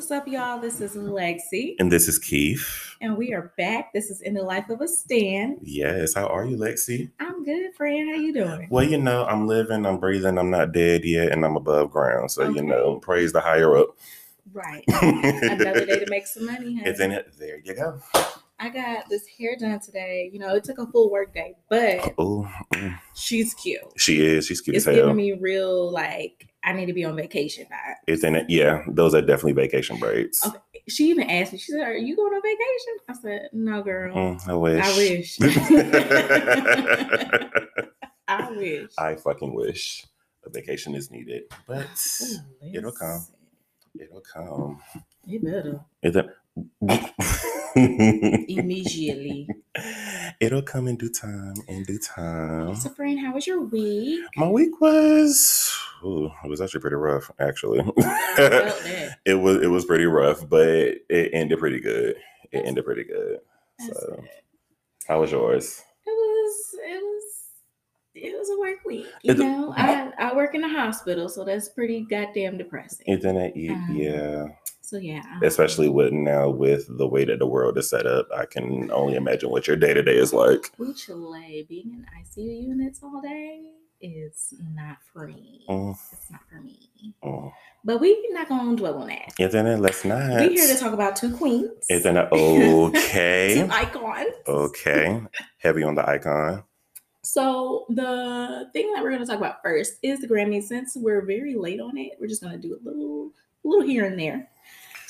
What's up, y'all? This is Lexi, And this is Keith. and we are back. This is in the life of a Stan. Yes, how are you, Lexi? I'm good, friend. How you doing? Well, you know, I'm living, I'm breathing, I'm not dead yet, and I'm above ground. So, Okay. you know, praise the higher up. Right. Another day to make some money. honey. It's in it. There you go. I got this hair done today. You know, it took a full work day, but Oh, mm. she's cute. she is. She's cute It's as hell. giving me real like I need to be on vacation vibe. It's in it. Yeah, those are definitely vacation braids. Okay. She even asked me. She said, "Are you going on vacation?" I said, "No, girl. Mm, I wish. I wish. I wish." I fucking wish. A vacation is needed, but Ooh, it'll come. it'll come. You better Is it? immediately. It'll come in due time. In due time. So, friend, how was your week? My week was ooh, it was actually pretty rough, actually. It was it was pretty rough, but it ended pretty good. It ended pretty good. So it. how was yours? It was. It was. It was a work week. You It- know, I I work in a hospital, so that's pretty goddamn depressing. It didn't eat, Um, yeah. so yeah, Especially with now with the way that the world is set up, I can only imagine what your day to day is like. we Chile being in ICU units all day is not for me. Mm, It's not for me. mm. But we're not gonna dwell on that. Isn't it? Let's not. We're here to talk about two queens. Isn't it okay? two icons. okay. Heavy on the icon. So the thing that we're going to talk about first is the Grammy. Since we're very late on it, we're just going to do a little, a little here and there.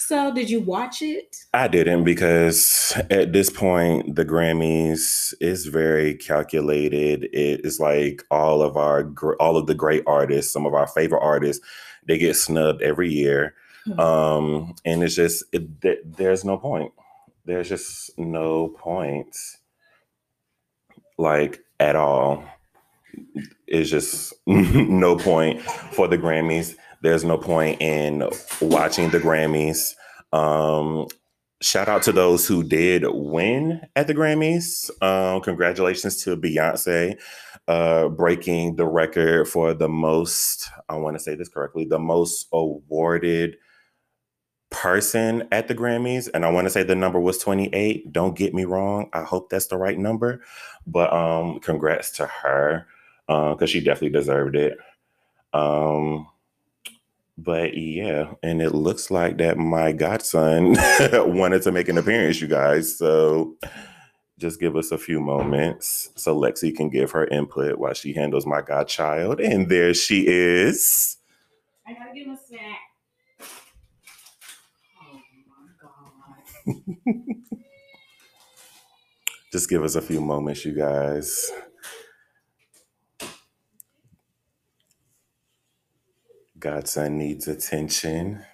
So, did you watch it? I didn't because at this point the Grammys is very calculated. It is like all of our all of the great artists, some of our favorite artists, they get snubbed every year, Mhm. um, and it's just it, th- there's no point. There's just no point, like at all. It's just no point for the Grammys. There's no point in watching the Grammys. Um, shout out to those who did win at the Grammys. Um, congratulations to Beyonce uh, breaking the record for the most, I want to say this correctly, the most awarded person at the Grammys. And I want to say the number was 28. Don't get me wrong. I hope that's the right number. But um, congrats to her because she definitely deserved it. Um, but yeah, and it looks like that my godson wanted to make an appearance, you guys. So just give us a few moments so Lexi can give her input while she handles my godchild. And there she is. I got to give him a snack. Oh my God. Just give us a few moments, you guys. Godson needs attention.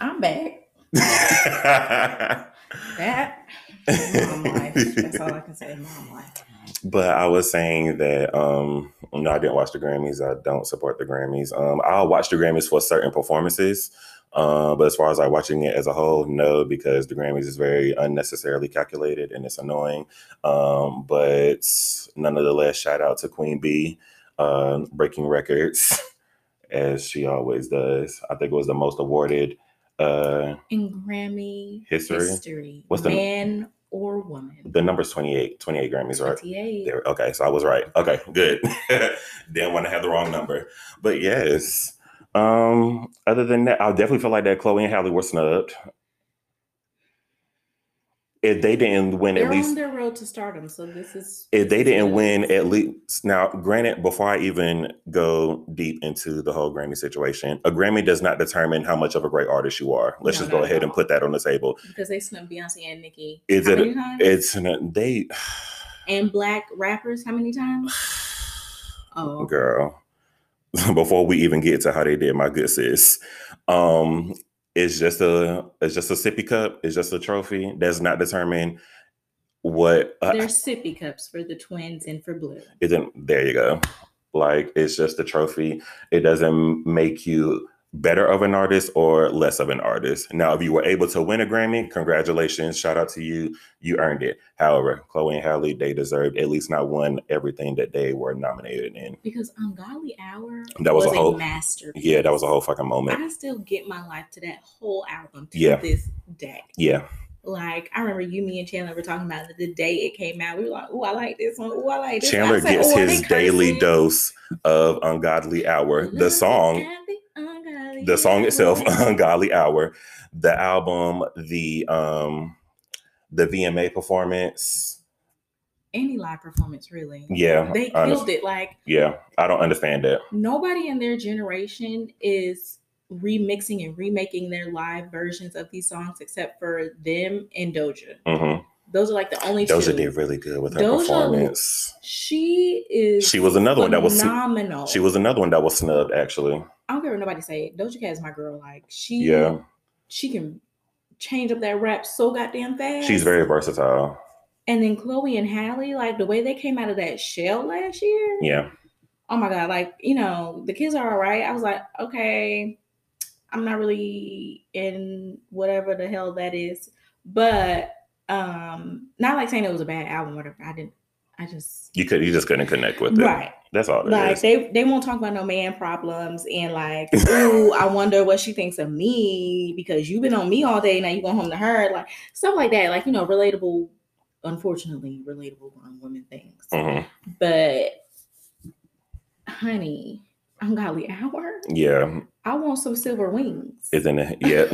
I'm back. That, mom life. That's all I can say. Mom life. But I was saying that um no, I didn't watch the Grammys. I don't support the Grammys. Um I'll watch the Grammys for certain performances. Uh, but as far as like watching it as a whole, no, because the Grammys is very unnecessarily calculated and it's annoying. Um, but nonetheless, shout out to Queen B, uh, breaking records as she always does. I think it was the most awarded uh In Grammy History? history What's the- man or woman? the number's 28, 28 Grammys, right? 28. There, okay, so I was right. Okay, good. Didn't want to have the wrong number, but yes. Um, other than that, I definitely feel like that Chloe and Halle were snubbed. If they didn't win They're at least, on their road to stardom, so this is. if they didn't win at least, now granted, before I even go deep into the whole Grammy situation, a Grammy does not determine how much of a great artist you are. Let's No, just go ahead and put that on the table. because they snubbed Beyonce and Nicki. Is how it- many times? It's they, and black rappers how many times? Oh, girl before we even get to how they did my good sis. Um it's just a it's just a sippy cup. It's just a trophy. Does not determine what uh, they're sippy cups for the twins and for Blue. isn't there you go. Like it's just a trophy. It doesn't make you better of an artist or less of an artist. Now, if you were able to win a Grammy, congratulations. Shout out to you. You earned it. However, Chloe and Halle, they deserved at least not one everything that they were nominated in. Because Ungodly Hour That was a a whole- masterpiece. Yeah, that was a whole fucking moment. I still get my life to that whole album to Yeah. this day. Yeah. Like I remember you, me, and Chandler were talking about it the day it came out. We were like, "Oh, I like this one. Oh, I like this." one." I Chandler was gets "Oh, his daily cursing?" dose of Ungodly Hour. The song, the song itself. Ungodly Hour, the album, the um the VMA performance. Any live performance, really. Yeah. They killed it. Like Yeah. I don't understand that. nobody in their generation is remixing and remaking their live versions of these songs except for them and Doja. hmm Those are like the only Doja two. did really good with her Doja- performance. She is. She was another one that was phenomenal. she was another one that was snubbed actually. I don't care what nobody say. Doja Cat is my girl. Like she. Yeah. She can change up that rap so goddamn fast. She's very versatile. And then Chloe and Halle, like the way they came out of that shell last year. Yeah. oh my god like you know the kids are all right i was like okay i'm not really in whatever the hell that is but um not like saying it was a bad album whatever i didn't i just You could you just couldn't connect with it. right That's all like is. they they won't talk about no man problems and like ooh i wonder what she thinks of me because you've been on me all day now you going home to her like stuff like that like you know relatable unfortunately relatable grown women things Mhm. but honey, ungodly hour. Yeah. I want some silver wings. Isn't it? Yeah.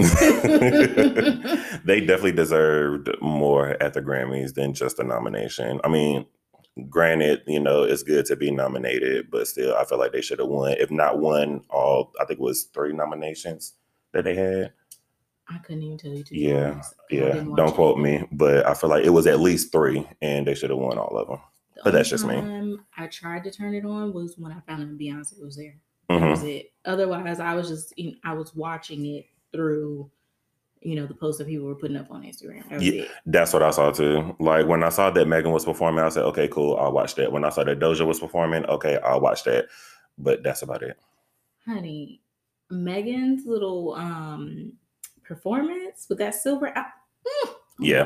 they definitely deserved more at the Grammys than just a nomination. I mean, granted, you know, it's good to be nominated, but still, I feel like they should have won. If not won all, I think it was three nominations that they had. I couldn't even tell you. To Yeah. Yeah, don't it. quote me, but I feel like it was at least three, and they should have won all of them. The but that's just me. I tried to turn it on was when I found out Beyonce was there. That hmm was it. Otherwise, I was just you know, I was watching it through, you know, the posts that people were putting up on Instagram. That Yeah. it. That's what I saw too. Like when I saw that Megan was performing, I said, "Okay, cool, I'll watch that." When I saw that Doja was performing, okay, I'll watch that. But that's about it. Honey, Megan's little um performance with that silver. out- Mm, oh Yeah.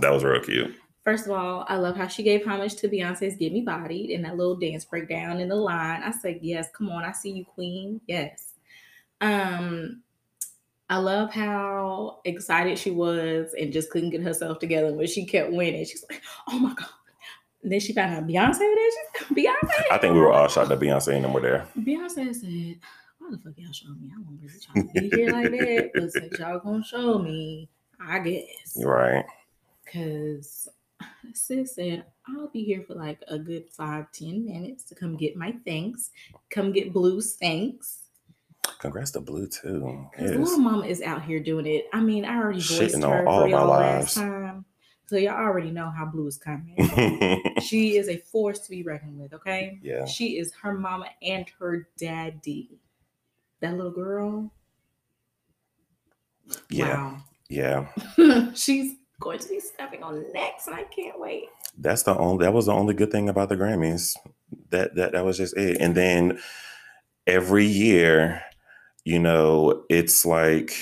That was real cute. First of all, I love how she gave homage to Beyonce's Get Me Bodied and that little dance breakdown in the line. I said, yes, come on, I see you, queen. Yes. Um, I love how excited she was and just couldn't get herself together when she kept winning. She's like, oh my God. And then she found out Beyonce was there. She's Beyonce. I think we were all shocked that Beyonce and them were there. Beyonce said, why the fuck y'all show me? I won't really trying to be here like that. But since y'all gonna show me, I guess. Right. Cause sis said I'll be here for like a good five, ten minutes to come get my thanks. Come get Blue's thanks. Congrats to Blue too. Yes. little mama is out here doing it. I mean, I already voiced Shitting her all for of y'all lives. last time. So y'all already know how Blue is coming. she is a force to be reckoned with, okay? yeah. She is her mama and her daddy. That little girl. Yeah. Yeah. She's going to be stepping on next, and I can't wait. That's the only that was the only good thing about the Grammys. That that that was just it. And then every year, you know, it's like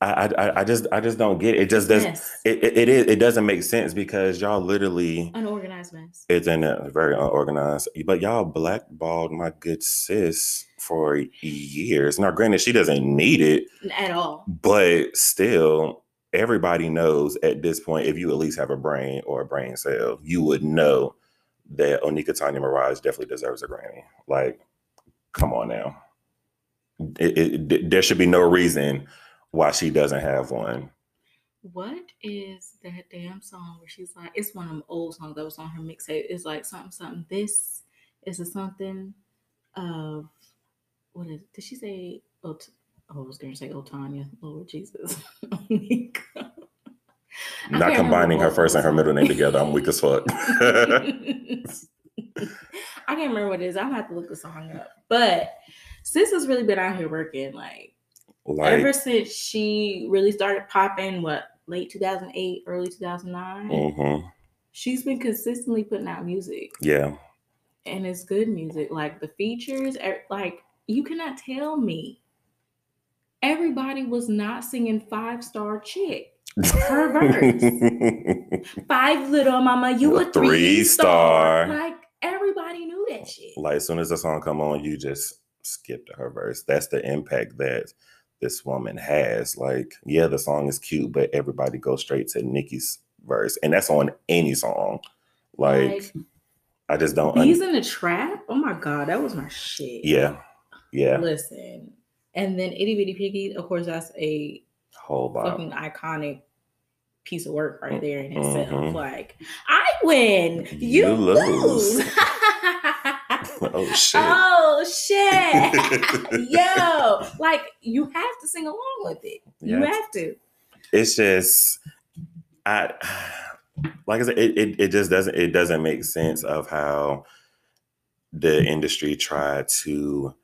I I, I just I just don't get it. It just does Yes. it, it, it is it doesn't make sense because y'all literally Unorganized mess. it's in a very unorganized but y'all blackballed my good sis for years now granted she doesn't need it At all. but still everybody knows at this point if you at least have a brain or a brain cell you would know that onika tanya maraj definitely deserves a grammy like come on now it, it, there should be no reason why she doesn't have one What is that damn song where she's like, it's one of them old songs that was on her mixtape. It's like something, something. This is a something of what is did she say? Oh, t- oh I was gonna say, oh Tanya, Lord Jesus. Oh Not combining her first and her middle name together i'm weak as fuck I can't remember what it is. I'm gonna have to look the song up. But sis has really been out here working like like ever since she really started popping what late 2008 early 2009 mhm. she's been consistently putting out music yeah and it's good music like the features like you cannot tell me everybody was not singing five star chick. Her verse. Five little mama, you a three, Three star. star. Like everybody knew that shit. like as soon as the song come on, you just skip to her verse. That's the impact that this woman has. Like, yeah, the song is cute, but everybody goes straight to Nicki's verse, and that's on any song. Like, Like, I just don't. un- in the trap. Oh my god, that was my shit. yeah, yeah, Listen, and then itty bitty piggy. Of course, that's a whole fucking iconic piece of work right there in itself. Mhm. Like, I win, you, You lose. lose. oh shit. oh shit, yo! Like, you have to sing along with it. You have to. it's just I like I said, it, it it just doesn't it doesn't make sense of how the industry tried to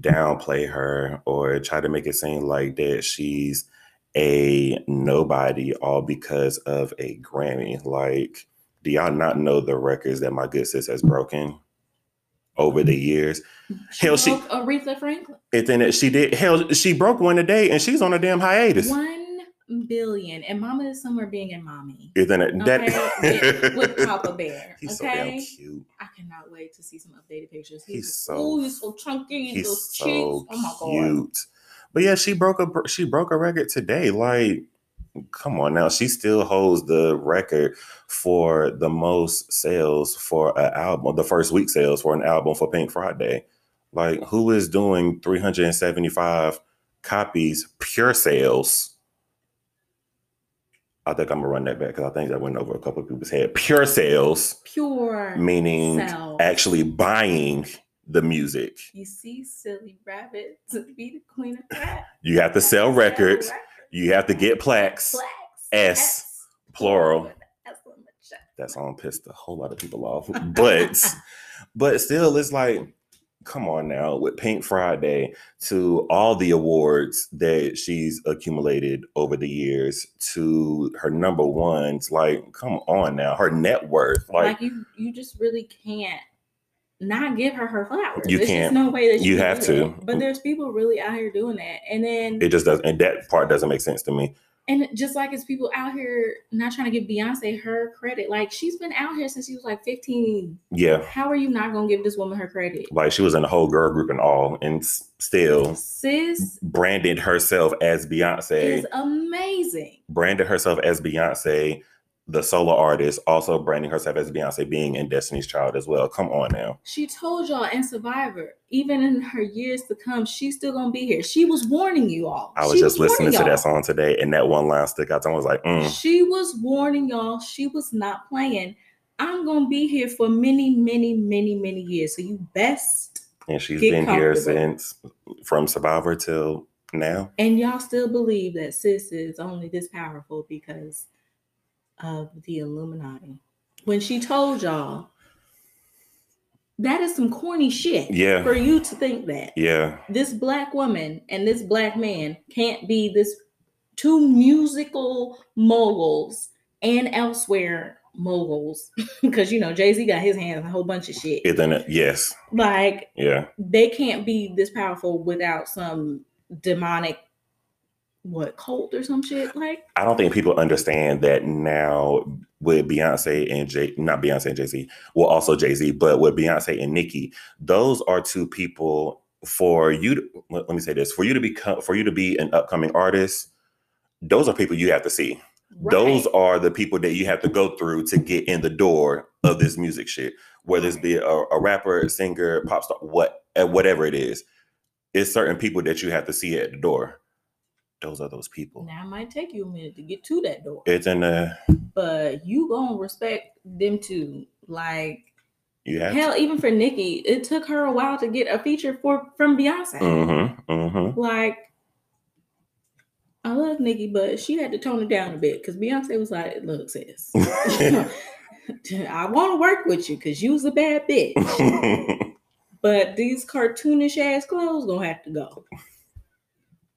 downplay her or try to make it seem like that she's a nobody all because of a Grammy. Like, do y'all not know the records that my good sis has broken over the years? She Hell, she- broke Aretha Franklin. And then it- she did hell, she broke one today and she's on a damn hiatus. One billion, and Mama is somewhere being in mommy. Isn't it that Okay, with, with Papa Bear. He's so okay, cute. I cannot wait to see some updated pictures. He's so- ooh, he's so chunky. He's those so cheeks. Oh my god. cute. But yeah, she broke a she broke a record today. Like, come on now, she still holds the record for the most sales for an album, the first week sales for an album for Pink Friday. Like, who is doing 375 copies pure sales? I think I'm gonna run that back because I think that went over a couple of people's head. Pure sales, Pure. meaning Sales. actually buying the music. You see, silly rabbit to be the queen of rap. You have to sell records. Sell You have to get plaques. Plaques. S, plural. with an S on. That song pissed a whole lot of people off. But but still, it's like, come on now, with Pink Friday to all the awards that she's accumulated over the years to her number ones. Like, come on now, her net worth. like, Like, you, you just really can't not give her her flowers. You There's can't. no way that You have to. that. But there's people really out here doing that, and then it just doesn't, and that part doesn't make sense to me. And just like it's people out here not trying to give Beyonce her credit. Like she's been out here since she was like 15. Yeah. How are you not gonna give this woman her credit? Like, she was in the whole girl group and all, and still Sis branded herself as Beyonce. is amazing. branded herself as Beyonce, the solo artist, also branding herself as Beyonce, being in Destiny's Child as well. Come on now. She told y'all in Survivor, even in her years to come, she's still gonna be here. She was warning you all. I was She just listening to that song today, and that one line stuck out to me. I was like, mm, She was warning y'all. She was not playing. I'm gonna be here for many, many, many, many years. So you best and she's been here since from Survivor till now. And y'all still believe that sis is only this powerful because of the Illuminati. When she told y'all, that is some corny shit Yeah. for you to think that Yeah. this black woman and this black man can't be this two musical moguls and elsewhere moguls because you know Jay-Z got his hands in a whole bunch of shit. Isn't it? Yes. like Yeah. they can't be this powerful without some demonic what cult or some shit like I don't think people understand that now with Beyonce and Jay, not Beyonce and Jay Z, well, also Jay Z, but with Beyonce and Nicki, those are two people for you. To, let, me say this: for you to become, for you to be an upcoming artist, those are people you have to see. Those are the people that you have to go through to get in the door of this music shit. Whether it's be a, a rapper, singer, pop star, what, uh, whatever it is, it's certain people that you have to see at the door. Those are those people. now it might take you a minute to get to that door It's in the but you gonna respect them too like you have hell even for Nicki it took her a while to get a feature for from Beyonce Mm-hmm. Mm-hmm. like I love Nicki, but she had to tone it down a bit because Beyonce was like, "Look, sis, I want to work with you because you was a bad bitch, but these cartoonish ass clothes gonna have to go."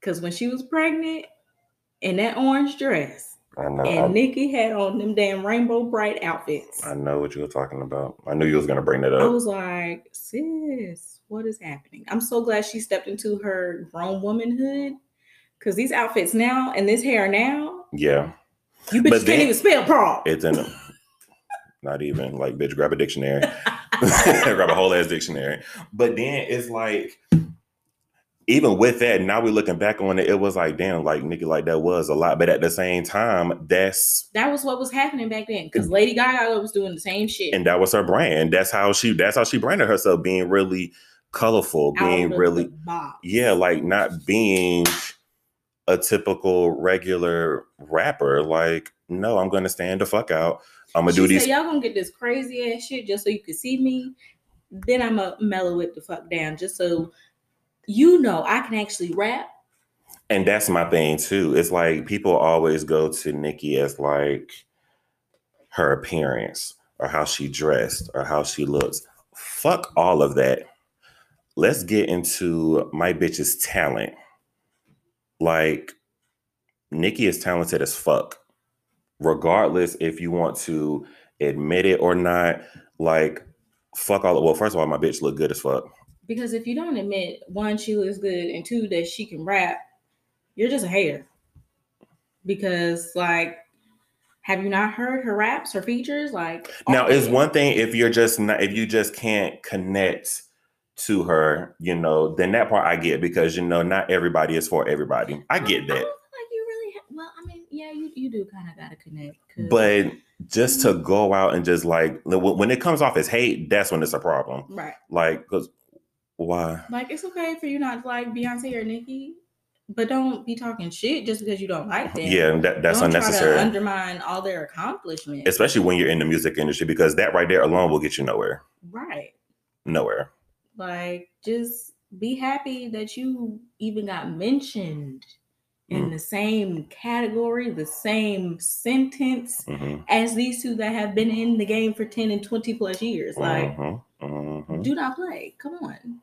Because when she was pregnant in that orange dress, I know. and I, Nicki had on them damn rainbow bright outfits. I know what you were talking about. I knew you was gonna bring that up. I was like, sis, what is happening? I'm so glad she stepped into her grown womanhood. Cause these outfits now and this hair now, Yeah, you bitches But can't even spell prom. it's in. Not even like, bitch, grab a dictionary. grab a whole ass dictionary. But then it's like, even with that, now we're looking back on it, it was like, damn, like Nicki, like that was a lot. But at the same time, that's that was what was happening back then. Because Lady Gaga was doing the same shit. and that was her brand. That's how she that's how she branded herself, being really colorful, out being really yeah, like not being a typical regular rapper. Like, no, I'm gonna stand the fuck out. I'm gonna She do said, y'all gonna get this crazy ass shit just so you can see me. Then I'm gonna mellow it the fuck down just so you know I can actually rap. And that's my thing too. It's like people always go to Nicki as like her appearance or how she dressed or how she looks. Fuck all of that. Let's get into my bitch's talent. Like Nicki is talented as fuck. Regardless if you want to admit it or not, like fuck all well, first of all, my bitch look good as fuck. Because if you don't admit one, she looks good, and two, that she can rap, you're just a hater. Because like, have you not heard her raps, her features? Like Now, oh, it's one thing if you're just not if you just can't connect to her, you know, then that part I get because you know not everybody is for everybody. I get that, like you really. Ha- well, I mean, yeah, you you do kind of gotta connect. but just to mm-hmm. go out and just like when when it comes off as hate, that's when it's a problem. right, Like, because why? like it's okay for you not to like Beyonce or Nicki, but don't be talking shit just because you don't like them. Yeah, that, that's don't unnecessary, undermine all their accomplishments. especially when you're in the music industry because that right there alone will get you nowhere. right. Nowhere. Like, just be happy that you even got mentioned in Mm. the same category, the same sentence hmm as these two that have been in the game for 10 and 20 plus years. Like, hmm hmm do not play. Come on.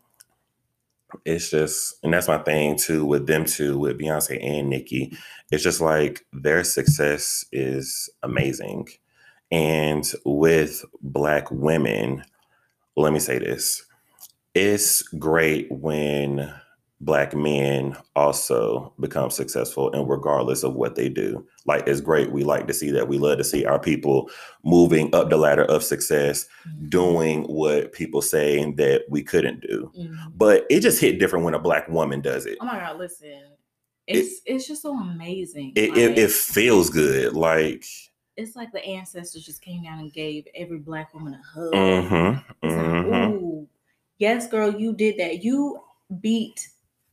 it's just and that's my thing too with them two with beyonce and nicki it's just like their success is amazing and with black women let me say this it's great when black men also become successful and regardless of what they do like it's great we like to see that we love to see our people moving up the ladder of success doing what people say that we couldn't do Mhm. but it just hit different when a black woman does it. Oh my God, listen. It's it's just so amazing. It, Like, it, it feels good. Like, it's like the ancestors just came down and gave every black woman a hug. mm-hmm, like, mm-hmm. ooh, yes, girl, you did that. You beat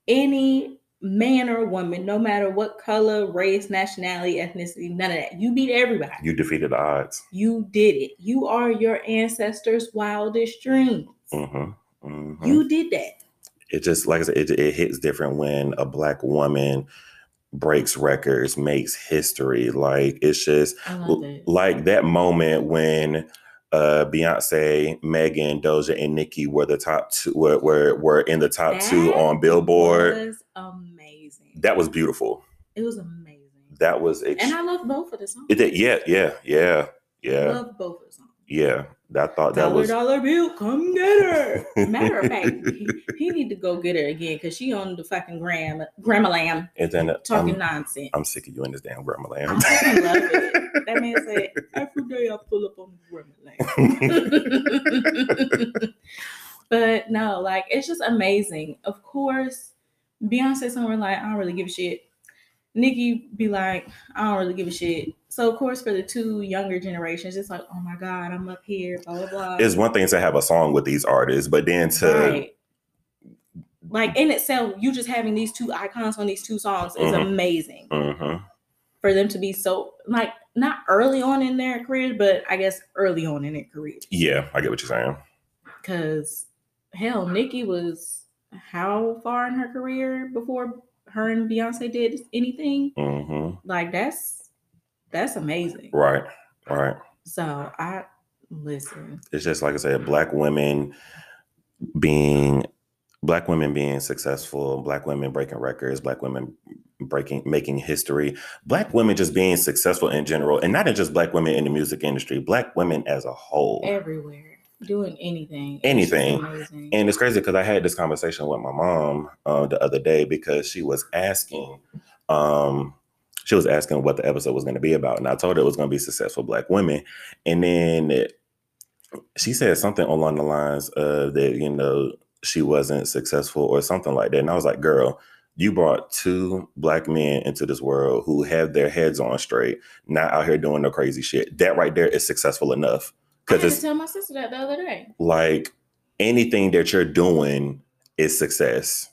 any man or woman, no matter what color, race, nationality, ethnicity, none of that. You beat everybody. you defeated the odds. You did it. You are your ancestors' wildest dreams. Mm-hmm, mm-hmm. You did that. it just, like I said, it, it hits different when a black woman breaks records, makes history. Like, it's just I love it. like that moment when uh Beyonce, Megan, Doja, and Nicki were the top two were were, were in the top two on Billboard. That was amazing. That was beautiful. it was amazing. That was ex- and I love both of the songs. It yeah, yeah, yeah, yeah, love both of the songs. yeah. I thought that Dollar was. dollar bill, come get her. Matter of fact, he, he need to go get her again because she on the fucking gram, grandma lamb and then uh, talking I'm, nonsense. I'm sick of you in this damn grandma I love it. That man said, every day I pull up on the grandma lamb. but no, like it's just amazing. Of course, Beyonce somewhere like, I don't really give a shit. Nicki be like, I don't really give a shit. So of course, for the two younger generations, it's like, oh my god, I'm up here, blah blah blah. it's one thing to have a song with these artists, but then to Right. Like in itself, you just having these two icons on these two songs is Mhm. amazing Mhm. for them to be so like not early on in their career, but I guess early on in their career. yeah, I get what you're saying. Because hell, Nicki was how far in her career before her and Beyonce did anything? hmm Like that's that's amazing. Right, right. So I listen. It's just like I said, black women being black women being successful, black women breaking records, black women breaking making history, black women just being successful in general, and not just black women in the music industry, black women as a whole. Everywhere. Doing anything. Anything. And it's crazy because I had this conversation with my mom uh, the other day because she was asking, um, she was asking what the episode was going to be about, and I told her it was going to be successful black women, and then she said something along the lines of that, you know, she wasn't successful or something like that. And I was like, girl, you brought two black men into this world who have their heads on straight, not out here doing no crazy shit. That right there is successful enough. Because it's tell my sister that the other day. Like anything that you're doing is success.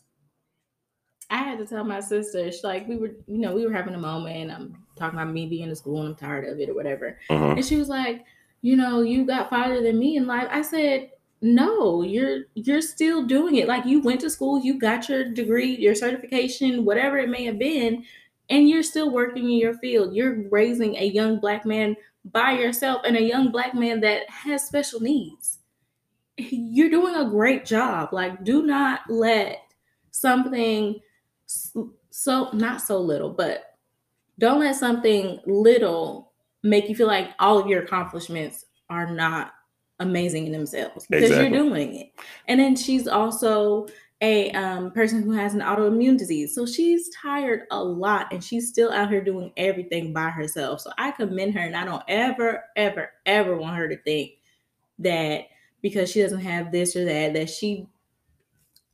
I had to tell my sister, she, like we were, you know, we were having a moment and I'm talking about me being in school and I'm tired of it or whatever. Mm-hmm. And she was like, you know, you got farther than me in life. I said, no, you're you're still doing it. Like you went to school, you got your degree, your certification, whatever it may have been, and you're still working in your field. You're raising a young black man by yourself and a young black man that has special needs. You're doing a great job. Like do not let something so not so little, but don't let something little make you feel like all of your accomplishments are not amazing in themselves because exactly. you're doing it. And then she's also a um, person who has an autoimmune disease. So she's tired a lot and she's still out here doing everything by herself. So I commend her and I don't ever, ever, ever want her to think that because she doesn't have this or that, that she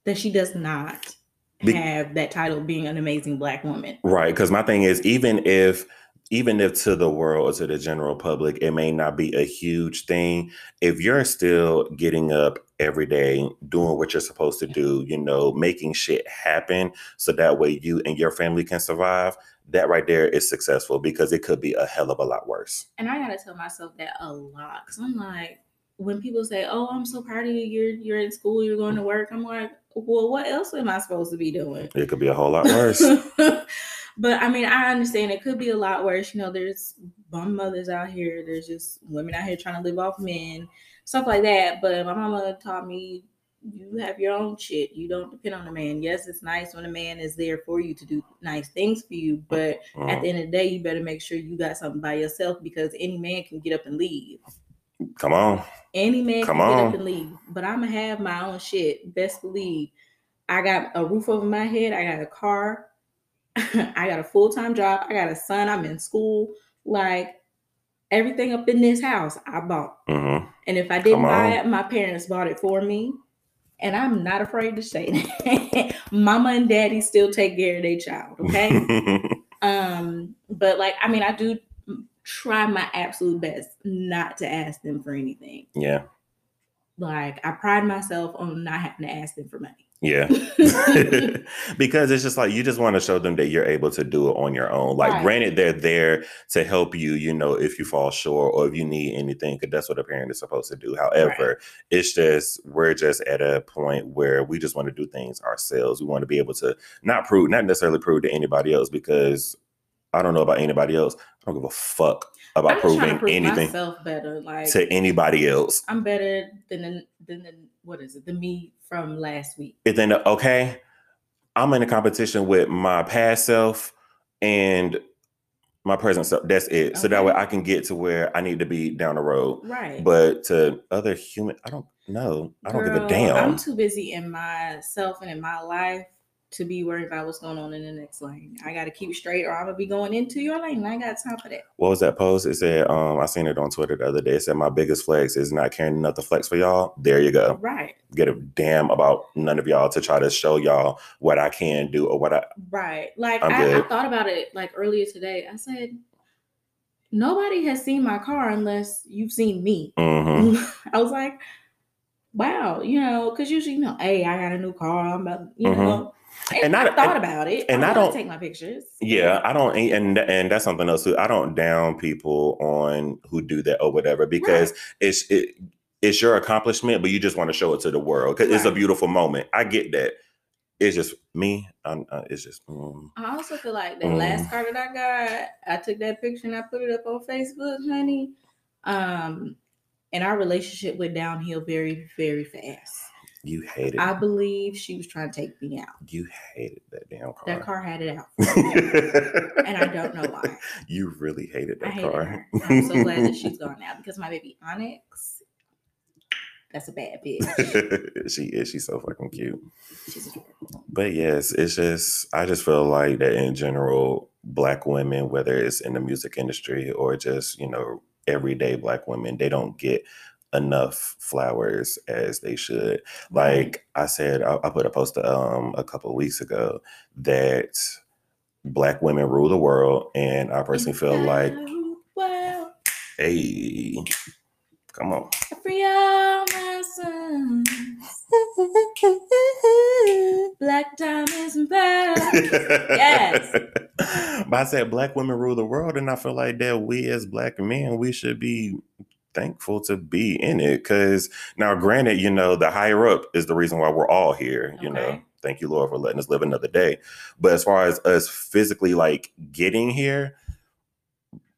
that she does not have that title being an amazing black woman. Right. Because my thing is, even if even if to the world or to the general public, it may not be a huge thing. If you're still getting up every day, doing what you're supposed to do, you know, making shit happen so that way you and your family can survive, that right there is successful because it could be a hell of a lot worse. And I gotta tell myself that a lot because I'm like, when people say, "Oh, I'm so proud of you. You're you're in school. You're going to work," I'm like, "Well, what else am I supposed to be doing?" It could be a whole lot worse. but I mean, I understand it could be a lot worse. You know, there's bum mothers out here. There's just women out here trying to live off men, stuff like that. But my mama taught me you have your own shit. You don't depend on a man. Yes, it's nice when a man is there for you to do nice things for you, but mm-hmm. at the end of the day, you better make sure you got something by yourself because any man can get up and leave. Come on. Any man Come can on. get up and leave. But I'm gonna have my own shit. Best believe. I got a roof over my head. I got a car. I got a full time job. I got a son. I'm in school. Like everything up in this house, I bought. Mm-hmm. And if I didn't buy it, my parents bought it for me. And I'm not afraid to say that. Mama and daddy still take care of their child. Okay. um, but like, I mean, I do try my absolute best not to ask them for anything. Yeah. Like I pride myself on not having to ask them for money. Yeah. because it's just like you just want to show them that you're able to do it on your own. Like, right. granted, they're there to help you, you know, if you fall short or if you need anything, because that's what a parent is supposed to do. However, right. it's just, we're just at a point where we just want to do things ourselves. We want to be able to not prove, not necessarily prove to anybody else, because I don't know about anybody else. I don't give a fuck about proving prove anything myself better, like to anybody else. I'm better than the, than the, what is it? The me from last week. And then okay, I'm in a competition with my past self and my present self. That's it. Okay. So that way I can get to where I need to be down the road. Right. But to other human, I don't know. I don't Girl, give a damn. I'm too busy in myself and in my life to be worried about what's going on in the next lane. I got to keep straight, or I'm gonna be going into your lane. I got time for that. What was that post? It said, um, I seen it on Twitter the other day. It said, "My biggest flex is not caring enough to flex for y'all." There you go. Right. Get a damn about none of y'all to try to show y'all what I can do or what I. Right. Like I, I thought about it like earlier today. I said, nobody has seen my car unless you've seen me. Mm-hmm. I was like, wow, you know, because usually, you know, hey, I got a new car. I'm about, you mm-hmm. know and, I thought and, about it. And I, I don't take my pictures. Yeah, I don't, and and that's something else too. I don't down people on who do that or whatever because right. it's it, it's your accomplishment, but you just want to show it to the world because right. it's a beautiful moment. I get that. It's just me. I'm, uh, it's just. Mm, I also feel like the mm. last car that I got, I took that picture and I put it up on Facebook, honey. Um, and our relationship went downhill very, very fast You hated. I believe she was trying to take me out. you hated that damn car. That car had it out, and I don't know why. You really hated that hated car. her. I'm so glad that she's gone now because my baby Onyx, that's a bad bitch. she is. She's so fucking cute. She's adorable. But yes, it's just I just feel like that in general, black women, whether it's in the music industry or just, you know, everyday black women, they don't get enough flowers as they should. Like I said, I, I put a post um a couple of weeks ago that black women rule the world, and I personally feel like, well, hey, come on. free all my sons, black diamonds and pearls. Yes. But I said black women rule the world, and I feel like that we as black men, we should be thankful to be in it. Cause now, granted, you know, the higher up is the reason why we're all here, you know. Thank you, Lord, for letting us live another day. But as far as us physically like getting here,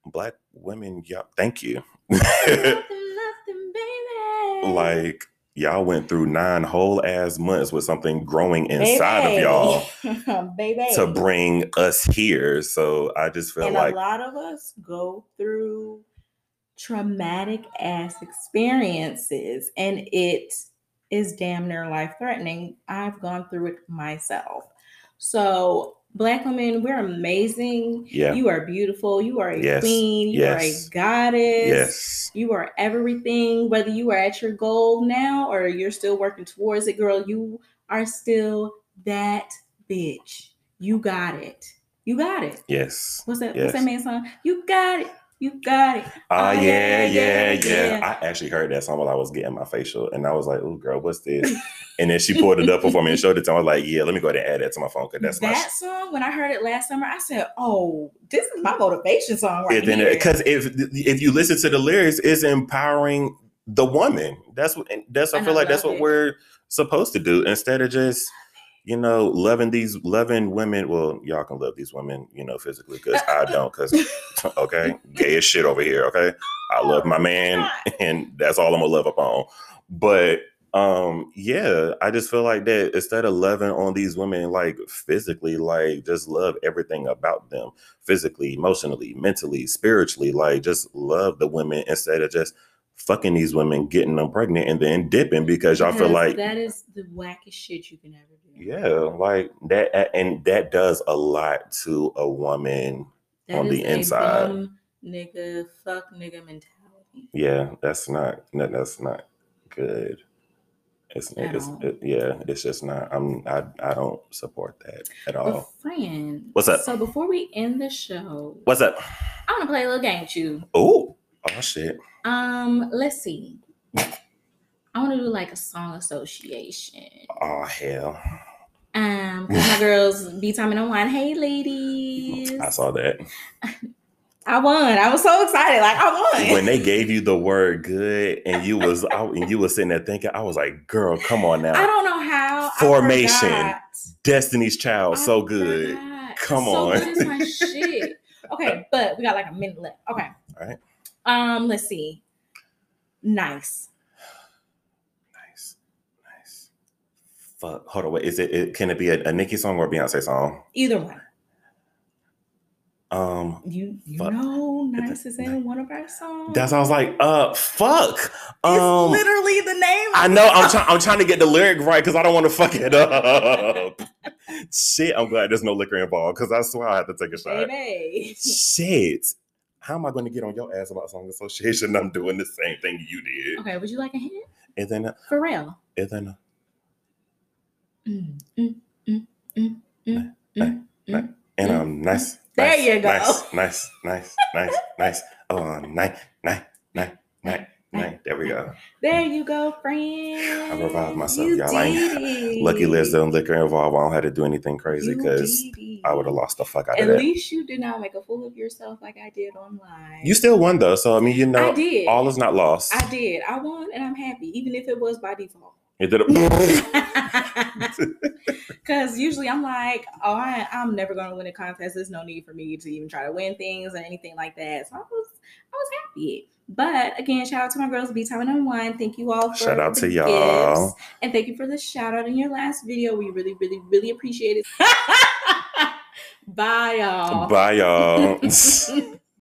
black women, y'all, thank you. nothing, nothing, baby. like y'all went through nine whole ass months with something growing inside of y'all y'all, baby. to bring us here. So I just feel and like a lot of us go through traumatic ass experiences, and it is damn near life threatening. I've gone through it myself. So, black women, we're amazing. yeah, You are beautiful. You are a Yes. queen. You Yes. are a goddess. yes, You are everything, whether you are at your goal now or you're still working towards it, girl. You are still that bitch. You got it. You got it. yes. What's that? Yes. What's that man song? You got it. You got it. Ah, Oh, yeah, yeah, yeah, yeah, yeah. I actually heard that song while I was getting my facial, and I was like, "Oh, girl, what's this?" and then she pulled it up for me and showed it to me. I was like, "Yeah, let me go ahead and add that to my phone because that's my." that song. When I heard it last summer, I said, "Oh, this is my motivation song right then, here." because if if you listen to the lyrics, it's empowering the woman. That's what. That's I feel like that's love what we're supposed to do instead of just. You know, loving these loving women. Well, y'all can love these women, you know, physically, because I don't. Because okay, gay as shit over here. Okay, I love my man, and that's all I'm gonna love upon. But um, yeah, I just feel like that instead of loving on these women like physically, like just love everything about them physically, emotionally, mentally, spiritually, like just love the women instead of just fucking these women, getting them pregnant, and then dipping because y'all feel like that is the wackest shit you can ever do. yeah, like that, and that does a lot to a woman. That on the inside. bum nigga, fuck nigga mentality. Yeah, that's not that, that's not good. It's, it's it, yeah, it's just not. I'm I I don't support that at But all. friend, What's up? So before we end the show, What's up? I want to play a little game with you. Oh, oh shit. Um, let's see. I want to do like a song association. Oh hell. Um, my girls be timing on one. Hey, ladies! I saw that. I won. I was so excited. Like I won. When they gave you the word good and you was out and you was sitting there thinking, I was like, girl, come on now. I don't know how. Formation. Destiny's Child, I so good. Come so on. Good is my shit. Okay, but we got like a minute left. Okay. All right. Um, let's see. Nice. Nice. Nice. Fuck. Hold on, wait. Is it, it can it be a, a Nicki song or a Beyonce song? Either one. Um You you Fuck. know, nice is in one of our songs. that's I was like, uh fuck. it's Um literally the name. I know I'm trying I'm trying to get the lyric right because I don't want to fuck it up. Shit, I'm glad there's no liquor involved because I swear I had to take a shot. baby. Shit. How am I going to get on your ass about song association? I'm doing the same thing you did. Okay, would you like a hint? And then, For real. and then, Mm, mm, mm, mm, mm, mm, nah, mm. and um, nice. There nice, you go. Nice, nice, nice, nice, nice. Oh, nice, nice, nice, nice, There we go. There you go, friend. I revived myself, You y'all. I ain't- did it. Lucky there's no liquor involved. I don't have to do anything crazy because. I would have lost the fuck out At of that. least you did not make a fool of yourself like I did online. You still won though, so I mean, you know, I did. all is not lost. I did. I won, and I'm happy, even if it was by default. It did. Because usually I'm like, oh, I, I'm never going to win a contest. There's no need for me to even try to win things or anything like that. So I was, I was happy. But again, shout out to my girls, B Time and One. Thank you all for Shout out to y'all. gifts. And thank you for the shout out in your last video. We really, really, really appreciate it. Bye, y'all. Bye, y'all.